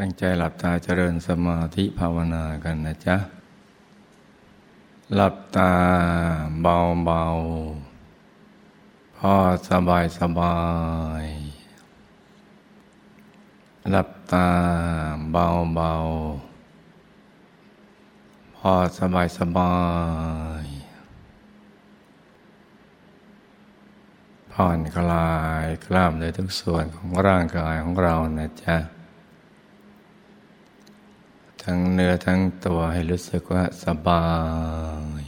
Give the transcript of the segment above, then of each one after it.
ตั้งใจหลับตาเจริญสมาธิภาวนากันนะจ๊ะ หลับตาเบาเบาพอสบายสบาย หลับตาเบาเบาพอสบายสบายผ่อนคลายกล้ามเนื้อทุกส่วนของร่างกายของเรานะจ๊ะ ทั้งเนื้อทั้งตัวให้รู้สึกว่าสบาย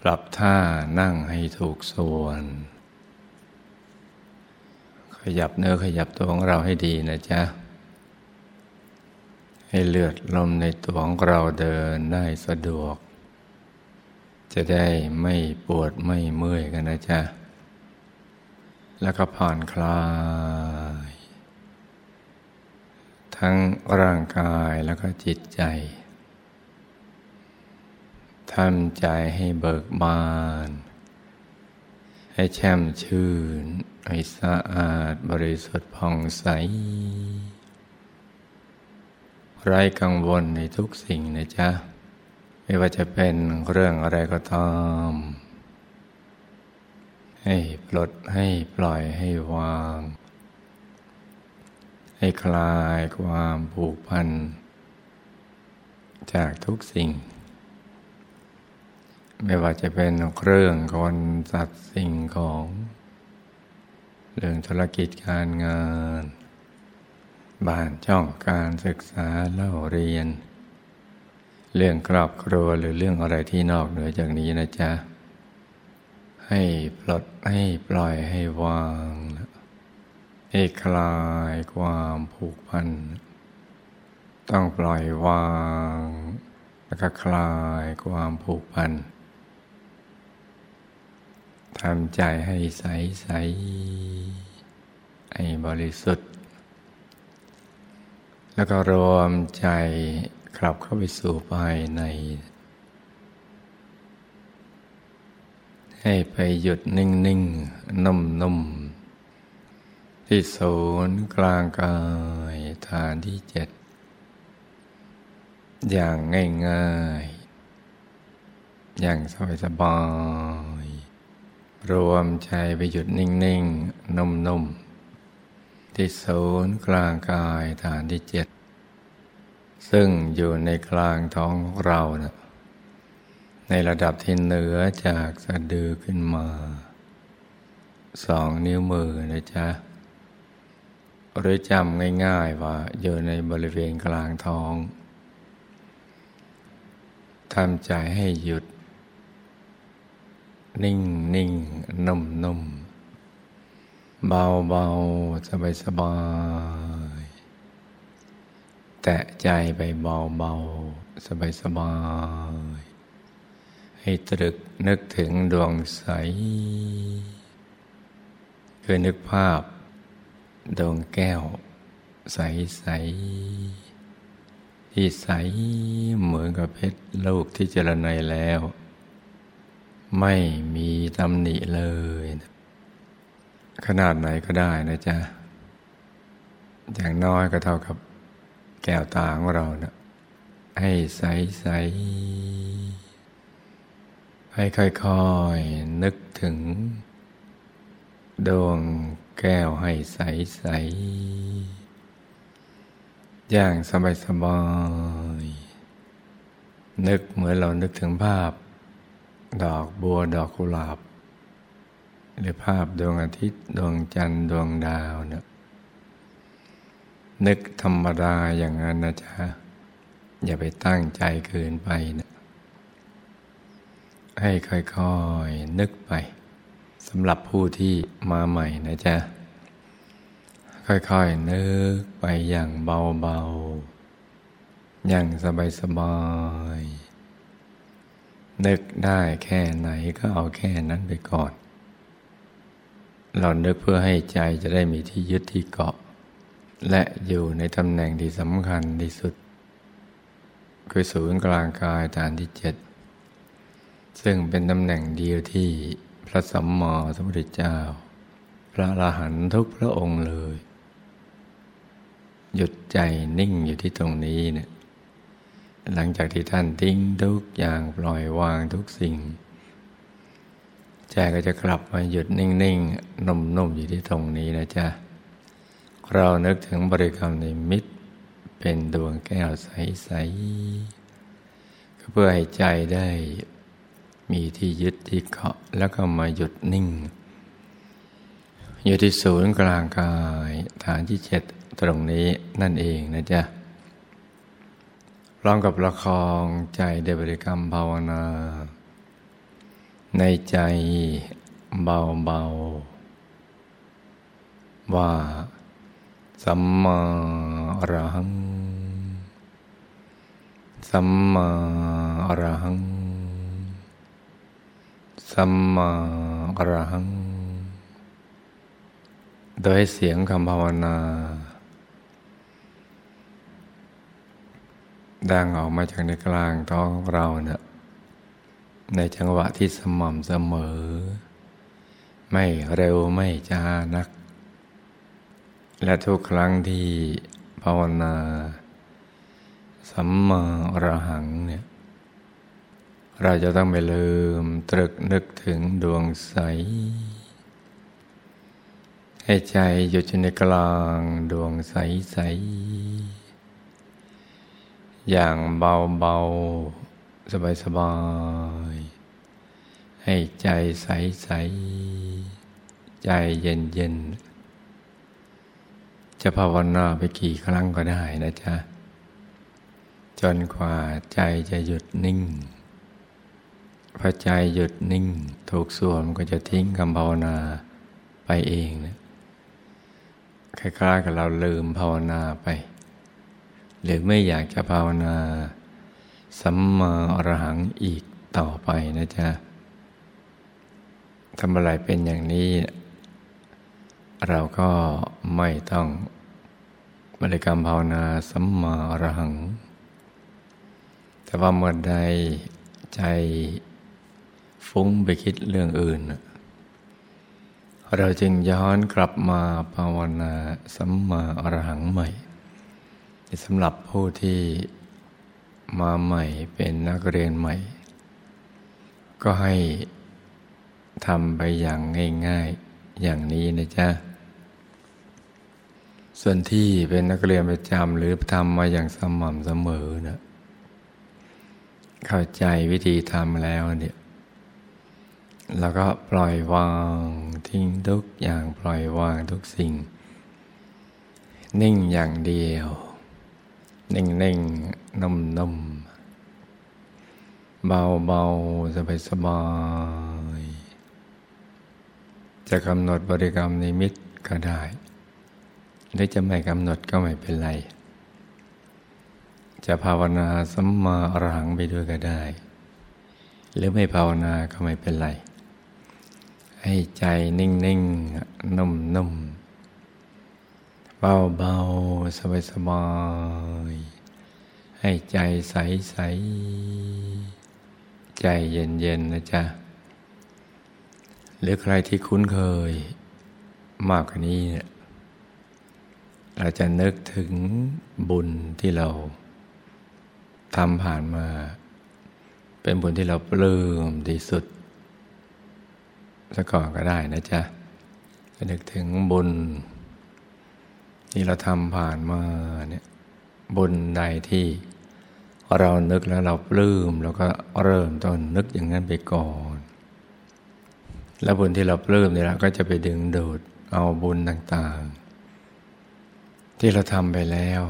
ปรับท่านั่งให้ถูกส่วน ขยับเนื้อขยับตัวของเราให้ดีนะจ๊ะ ให้เลือดลมในตัวของเราเดินได้สะดวก จะได้ไม่ปวดไม่เมื่อยกันนะจ๊ะ แล้วก็ผ่อนคลาย ทั้งร่างกายแล้วก็จิตใจทำใจให้เบิกบาน ให้แช่มชื่น ให้สะอาดบริสุทธิ์ผ่องใส ไร้กังวลในทุกสิ่งนะจ๊ะ ไม่ว่าจะเป็นเรื่องอะไรก็ตาม ให้ปลดให้ปล่อยให้วาง ให้คลายความผูกพัน จากทุกสิ่ง ไม่ว่าจะเป็นเรื่องคนสัตว์สิ่งของ เรื่องธุรกิจการงาน บ้านช่องการศึกษาเล่าเรียน เรื่องครอบครัวหรือเรื่องอะไรที่นอกเหนือจากนี้นะจ๊ะ ให้ปลดให้ปล่อยให้วาง ให้คลายความผูกพัน ต้องปล่อยวาง แล้วก็คลายความผูกพันทำใจให้ใสใสให้บริสุทธิ์ แล้วก็รวมใจกลับเข้าไปสู่ภายใน ให้ไปหยุดนิ่งๆนุ่มๆ ที่ศูนย์กลางกายฐานที่เจ็ดอย่างง่ายๆ อย่างสบายสบายรวมใจไปหยุดนิ่งๆ นุ่มๆ ที่ศูนย์กลางกายฐานที่เจ็ดซึ่งอยู่ในกลางท้องของเรานะในระดับที่เหนือจากสะดือขึ้นมา สองนิ้วมือนะจ๊ะ หรือจำง่ายๆว่าอยู่ในบริเวณกลางท้องทำใจให้หยุด นิ่งนิ่งนุ่มนุ่มเบาเบาสบายสบายแตะใจไปเบาเบาสบายสบายให้ตรึกนึกถึงดวงใสคือนึกภาพ ดวงแก้ว ใสใสที่ใสเหมือนกับเพชรลูกที่เจรไนแล้ว ไม่มีตำหนิเลย ขนาดไหนก็ได้นะจ๊ะ อย่างน้อยก็เท่ากับแก้วตาของเรานะให้ใสใสให้ค่อยๆนึกถึง ดวง แก้วให้ใสใสอย่างสบายสบายนึกเหมือนเรานึกถึงภาพ ดอกบัวดอกกุหลาบ หรือภาพดวงอาทิตย์ ดวงจันทร์ดวงดาวเนะนึกธรรมดาอย่างนั้นนะจ๊ะ อย่าไปตั้งใจเกินไปนะให้ค่อยๆนึกไปสำหรับผู้ที่มาใหม่นะจ๊ะ ค่อยๆ นึกไปอย่างเบาๆ อย่างสบายๆ นึกได้แค่ไหนก็เอาแค่นั้นไปก่อน เรานึกเพื่อให้ใจจะได้มีที่ยึดที่เกาะ และอยู่ในตำแหน่งที่สำคัญที่สุด คือศูนย์กลางกายฐานที่เจ็ด ซึ่งเป็นตำแหน่งเดียวที่พระสัมมาสัมพุทธเจ้าพระอรหันต์ทุกพระองค์เลย หยุดใจนิ่งอยู่ที่ตรงนี้เนะี่ยหลังจากที่ท่านทิ้งทุกอย่างปล่อยวางทุกสิ่ง ใจก็จะกลับมาหยุดนิ่งๆนุ่มๆอยู่ที่ตรงนี้นะจ๊ะ เรานึกถึงบริกรรมในมิตรเป็นดวงแก้วใสๆเพื่อให้ใจได้มีที่ยึดที่เกาะแล้วก็มาหยุดนิ่ง อยู่ที่ศูนย์กลางกาย ฐานที่เจ็ด ตรงนี้นั่นเองนะจ๊ะพร้อมกับละครใจได้บริกรรมภาวนา ในใจเบาๆ ว่าสัมมาอรหัง สัมมาอรหัง สัมมาอรหัง โดยเสียงคำภาวนา ดังออกมาจากในกลางท้องเราเนะ่ยในจังหวะที่สม่ำเสมอ ไม่เร็วไม่ช้านัก และทุกครั้งที่ภาวนาสัมมาอรหังเนี่ยเราจะต้องไปลืมตรึกนึกถึงดวงใส ให้ใจหยุดในกลางดวงใสใส อย่างเบาเบาสบายสบายให้ใจใสใสใจเย็นเย็นจะภาวนาไปกี่ครั้งก็ได้นะจ๊ะ จนกว่าใจจะหยุดนิ่งพอใจหยุดนิ่ง ถูกส่วนก็จะทิ้งคำภาวนาไปเองนะคล้ายๆกับเราลืมภาวนาไป หรือไม่อยากจะภาวนาสัมมาอรหังอีกต่อไปนะจ๊ะทำอะไรเป็นอย่างนี้ เราก็ไม่ต้องบริกรรมภาวนาสัมมาอรหัง แต่ว่าเมื่อใดใจฟุ้งไปคิดเรื่องอื่น เราจึงย้อนกลับมาภาวนาสัมมาอรหังใหม่ สำหรับผู้ที่มาใหม่เป็นนักเรียนใหม่ ก็ให้ทำไปอย่างง่ายๆอย่างนี้นะจ๊ะ ส่วนที่เป็นนักเรียนประจำหรือทำมาอย่างสม่ำเสมอนะเข้าใจวิธีทำแล้วเนี่ย แล้วก็ปล่อยวางทิ้งทุกอย่างปล่อยวางทุกสิ่ง นิ่งอย่างเดียว นิ่งนิ่งนุ่มนุ่มเบาเบาสบายสบาย จะกำหนดบริกรรมนิมิตก็ได้ หรือจะไม่กำหนดก็ไม่เป็นไร จะภาวนาสัมมาอรหังไปด้วยก็ได้ หรือไม่ภาวนาก็ไม่เป็นไร ให้ใจนิ่งนิ่งนุ่มนุ่ม เบาเบาสบายสบายให้ใจใสใสใจเย็นเย็นนะจ๊ะ หรือใครที่คุ้นเคยมากกว่านี้เนี่ยเราจะนึกถึงบุญที่เราทำผ่านมา เป็นบุญที่เราปลื้มที่สุดซะก่อนก็ได้นะจ๊ะจะนึกถึงบุญ ที่เราทำผ่านมาเนี่ยบุญใดที่เรานึกแล้วเราปลื้มแล้วก็เริ่มต้นนึกอย่างนั้นไปก่อน แล้วบุญที่เราปลื้มเนี่ยเราก็จะไปดึงดูดเอาบุญต่างๆ ที่เราทำไปแล้ว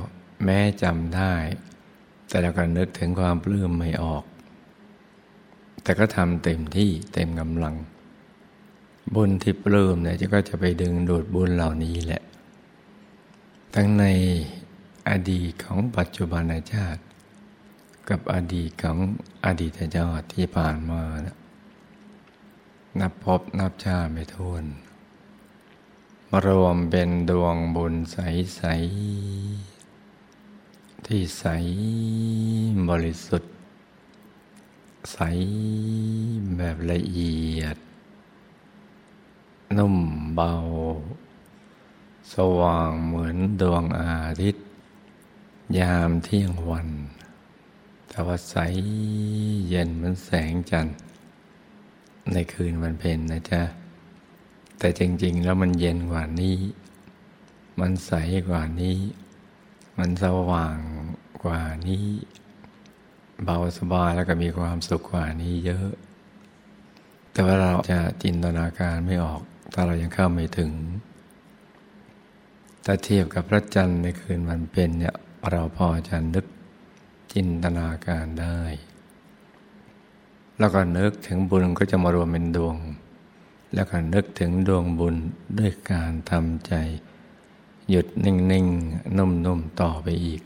แม้จำได้ แต่เราก็นึกถึงความปลื้มไม่ออก แต่ก็ทำเต็มที่เต็มกำลัง บุญที่ปลื้มเนี่ยจะก็จะไปดึงดูดบุญเหล่านี้แหละ ทั้งในอดีตของปัจจุบันชาติ กับอดีตของอดีตชาติที่ผ่านมานะนับพบนับชาไม่ทวนมารวมเป็นดวงบุญใส ๆ ที่ใสบริสุทธิ์ ใสแบบละเอียด นุ่มเบา สว่างเหมือนดวงอาทิตย์ ยามเที่ยงวันแต่ว่าใสเย็นเหมือนแสงจันทร์ ในคืนวันเพ็ญนะจ๊ะ แต่จริง ๆ แล้วมันเย็นกว่านี้ มันใสกว่านี้ มันสว่างกว่านี้ เบาสบายแล้วก็มีความสุขกว่านี้เยอะ แต่ว่าเราจะจินตนาการไม่ออก ถ้าเรายังเข้าไม่ถึง ถ้าเทียบกับพระจันทร์ในคืนวันเพ็ญเนี่ยเราพอจะนึกจินตนาการได้ แล้วก็นึกถึงบุญก็จะมารวมเป็นดวง แล้วก็นึกถึงดวงบุญด้วยการทำใจ หยุดนิ่งๆนุ่มๆต่อไปอีก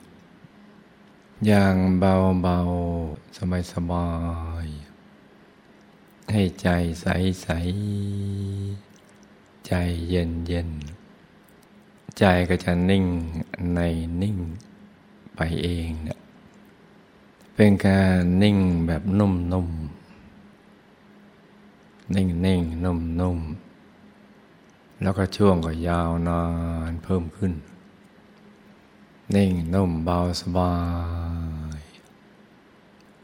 อย่างเบาๆสบายๆให้ใจใสๆใจเย็นๆ ใจก็จะนิ่งในนิ่งไปเองเนี่ยเป็นการนิ่งแบบนุ่มๆนิ่งนิ่งนุ่มนุ่มแล้วก็ช่วงก็ยาวนานเพิ่มขึ้น นิ่งนุ่มเบาสบาย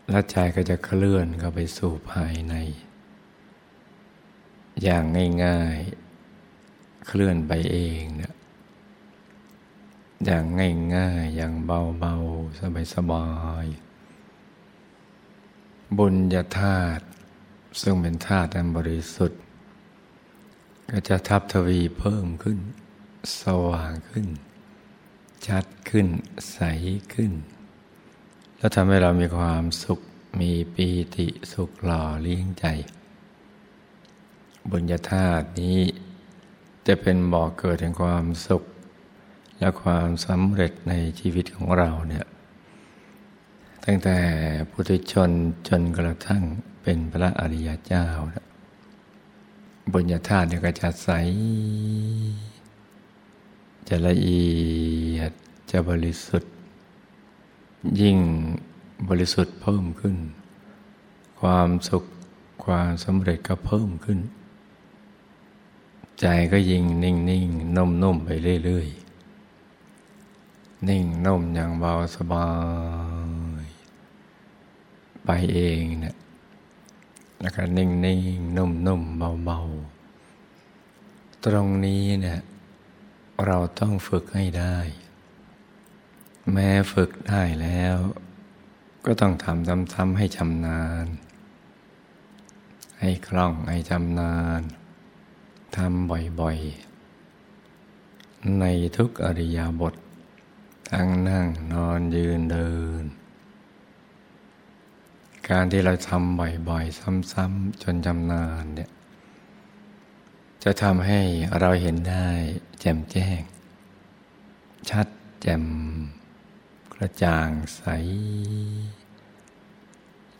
และใจก็จะเคลื่อนเข้าไปสู่ภายใน อย่างง่าย ๆ เคลื่อนไปเองน อย่างง่ายๆ อย่างเบาๆ สบายๆ บุญญาธาตุซึ่งเป็นธาตุอันบริสุทธิ์ ก็จะทับทวีเพิ่มขึ้น สว่างขึ้น ชัดขึ้น ใสขึ้น แล้วทำให้เรามีความสุขมีปีติสุขหล่อเลี้ยงใจ บุญญาธาตุนี้จะเป็นบ่อกเกิดแห่งความสุข และความสำเร็จในชีวิตของเราเนี่ยตั้งแต่พุทธชนจนกระทั่งเป็นพระอริยเจ้าบุญญาธาตุเนี่ยก็จะใส จะละเอียดจะบริสุทธิ์ ยิ่งบริสุทธิ์เพิ่มขึ้น ความสุขความสำเร็จก็เพิ่มขึ้น ใจก็ยิ่งนิ่งนิ่งนุ่มนุ่มไปเรื่อยๆ นิ่งนุ่มอย่างเบาสบาย ไปเองเนี่ยแล้วก็นิ่งนิ่งนุ่มนุ่มเบาเบาตรงนี้เนี่ยเราต้องฝึกให้ได้ แม้ฝึกได้แล้ว ก็ต้องทำซ้ำๆให้ชำนาญ ให้คล่องให้ชำนาญทำบ่อยๆ ในทุกอริยาบท ทั้งนั่งนอนยืนเดิน การที่เราทำบ่อยๆ ซ้ำๆจนจำนานเนี่ยจะทำให้เราเห็นได้แจ่มแจ้ง ชัดแจ่มกระจ่างใส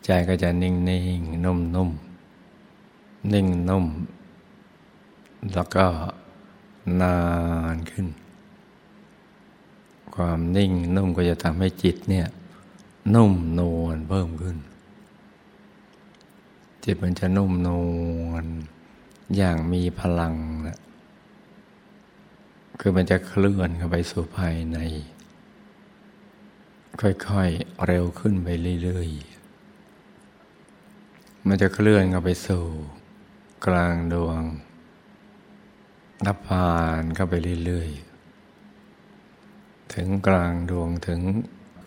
ใจก็จะนิ่งนิ่งนุ่มนุ่มนิ่งนุ่ม แล้วก็นานขึ้น ความนิ่งนุ่มก็จะทำให้จิตเนี่ย นุ่มนวลเพิ่มขึ้น จิตมันจะนุ่มนวลอย่างมีพลังนะคือมันจะเคลื่อนเข้าไปสู่ภายใน ค่อยๆ เร็วขึ้นไปเรื่อยๆ มันจะเคลื่อนเข้าไปสู่ กลางดวงนับผ่านเข้าไปเรื่อยๆ ถึงกลางดวงถึง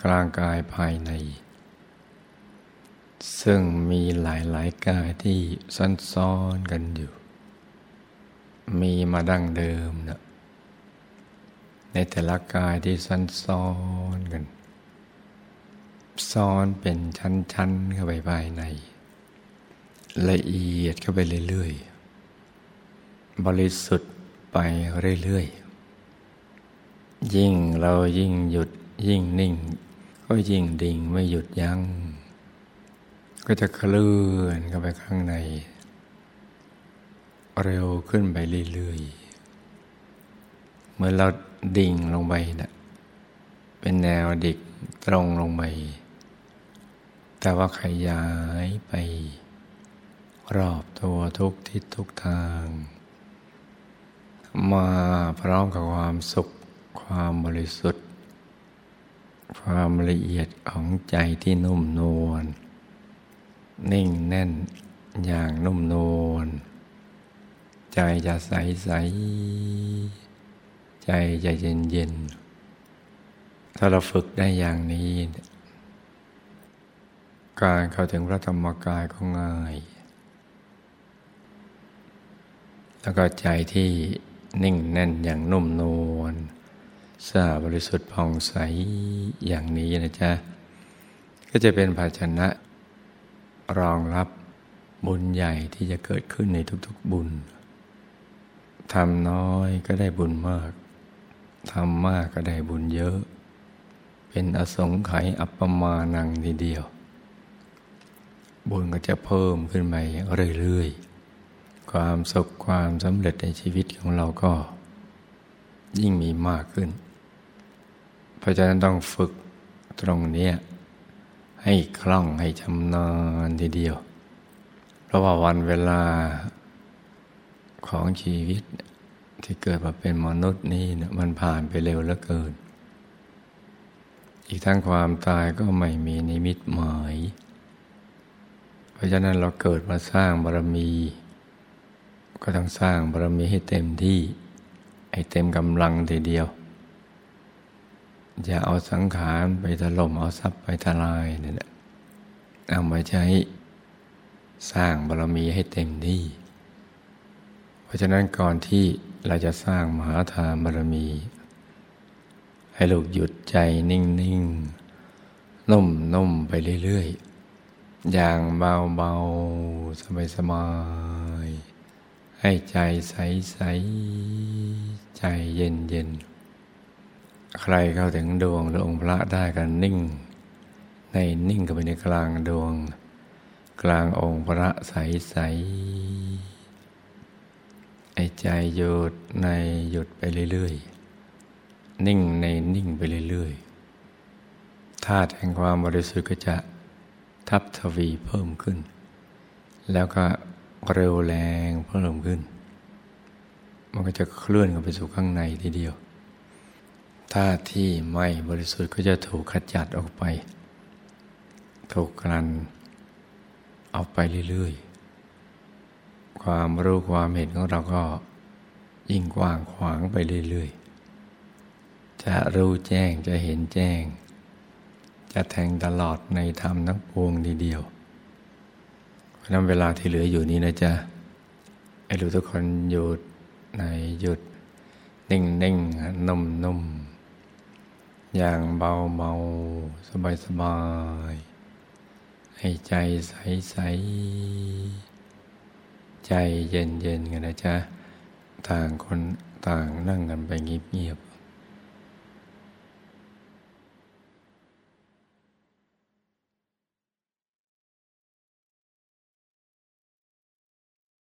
กลางกายภายใน ซึ่งมีหลายหลายกายที่ซ้อนซ้อนกันอยู่ มีมาดั้งเดิมนะในแต่ละกายที่ซ้อนซ้อนกัน ซ้อนเป็นชั้นๆเข้าไปภายใน ละเอียดเข้าไปเรื่อยๆ บริสุทธิ์ไปเรื่อยๆ ยิ่งเรายิ่งหยุดยิ่งนิ่ง ก็ยิ่งดิ่งไม่หยุดยัง้งก็จะเคลื่อนเข้าไปข้างใน เร็วขึ้นไปเรื่อยๆเมื่อเราดิ่งลงไปนะเป็นแนวดิกตรงลงไป แต่ว่าขยายไป รอบตัวทุกทิศทุกทาง มาพร้อมกับความสุข ความบริสุทธิ์ ความละเอียดของใจที่นุ่มนวลนิ่งแน่นอย่างนุ่มนวลใจจะใสใสใจจะเย็นเย็นถ้าเราฝึกได้อย่างนี้ การเข้าถึงพระธรรมกายก็ง่าย แล้วก็ใจที่นิ่งแน่นอย่างนุ่มนวล สะอาดบริสุทธิ์ผ่องใสอย่างนี้นะจ๊ะ ก็จะเป็นภาชนะ รองรับบุญใหญ่ที่จะเกิดขึ้นในทุกๆบุญทำน้อยก็ได้บุญมาก ทำมากก็ได้บุญเยอะ เป็นอสงไขยอัปปมานังทีเดียว บุญก็จะเพิ่มขึ้นไปเรื่อยๆ ความสุขความสำเร็จในชีวิตของเราก็ยิ่งมีมากขึ้น เพราะฉะนั้นต้องฝึกตรงนี้ให้คล่องให้ชำนาญทีเดียว เพราะว่าวันเวลาของชีวิตที่เกิดมาเป็นมนุษย์นี่นี่ยมันผ่านไปเร็วเหลือเกิน อีกทั้งความตายก็ไม่มีนิมิตหมาย เพราะฉะนั้นเราเกิดมาสร้างบารมี ก็ต้องสร้างบารมีให้เต็มที่ ให้เต็มกำลังทีเดียว อย่าเอาสังขารไปถล่มเอาทรัพย์ไปทลายเนี่ยเอามาใช้สร้างบารมีให้เต็มที่ เพราะฉะนั้นก่อนที่เราจะสร้างมหาทานบารมี ให้ลูกหยุดใจนิ่งๆนุ่มๆไปเรื่อยๆ อย่างเบาๆ สบายๆ ให้ใจใสๆ ใจเย็นๆ ใครเข้าถึงดวงหรือองค์พระได้กันนิ่ง ในนิ่งกับไปในกลางดวง กลางองค์พระใสๆไอ้ใจหยุดในหยุดไปเรื่อยๆ นิ่งในนิ่งไปเรื่อยๆธาตุแห่งความบริสุทธิ์ก็จะทับทวีเพิ่มขึ้น แล้วก็เร็วแรงเพิ่มขึ้น มันก็จะเคลื่อนกันไปสู่ข้างในทีเดียว ธาที่ไม่บริสุทธิ์ก็จะถูกขจัดออกไป ถูกกลั่นเอาไปเรื่อยๆ ความรู้ความเห็นของเราก็ยิ่งกว้างขวางไปเรื่อยๆ จะรู้แจ้งจะเห็นแจ้ง จะแทงตลอดในธรรมทั้งปวงทีเดียว เพราะนั้นเวลาที่เหลืออยู่นี้นะจ๊ะไอ้รู้ทุกคนหยุดในหยุดนิ่งนิ่งนุ่มนุ่ม อย่างเบาเบาสบายสบายให้ใจใสใสใจเย็นเย็นกันนะจ๊ะ ต่างคนต่างนั่งกันไปเงียบๆ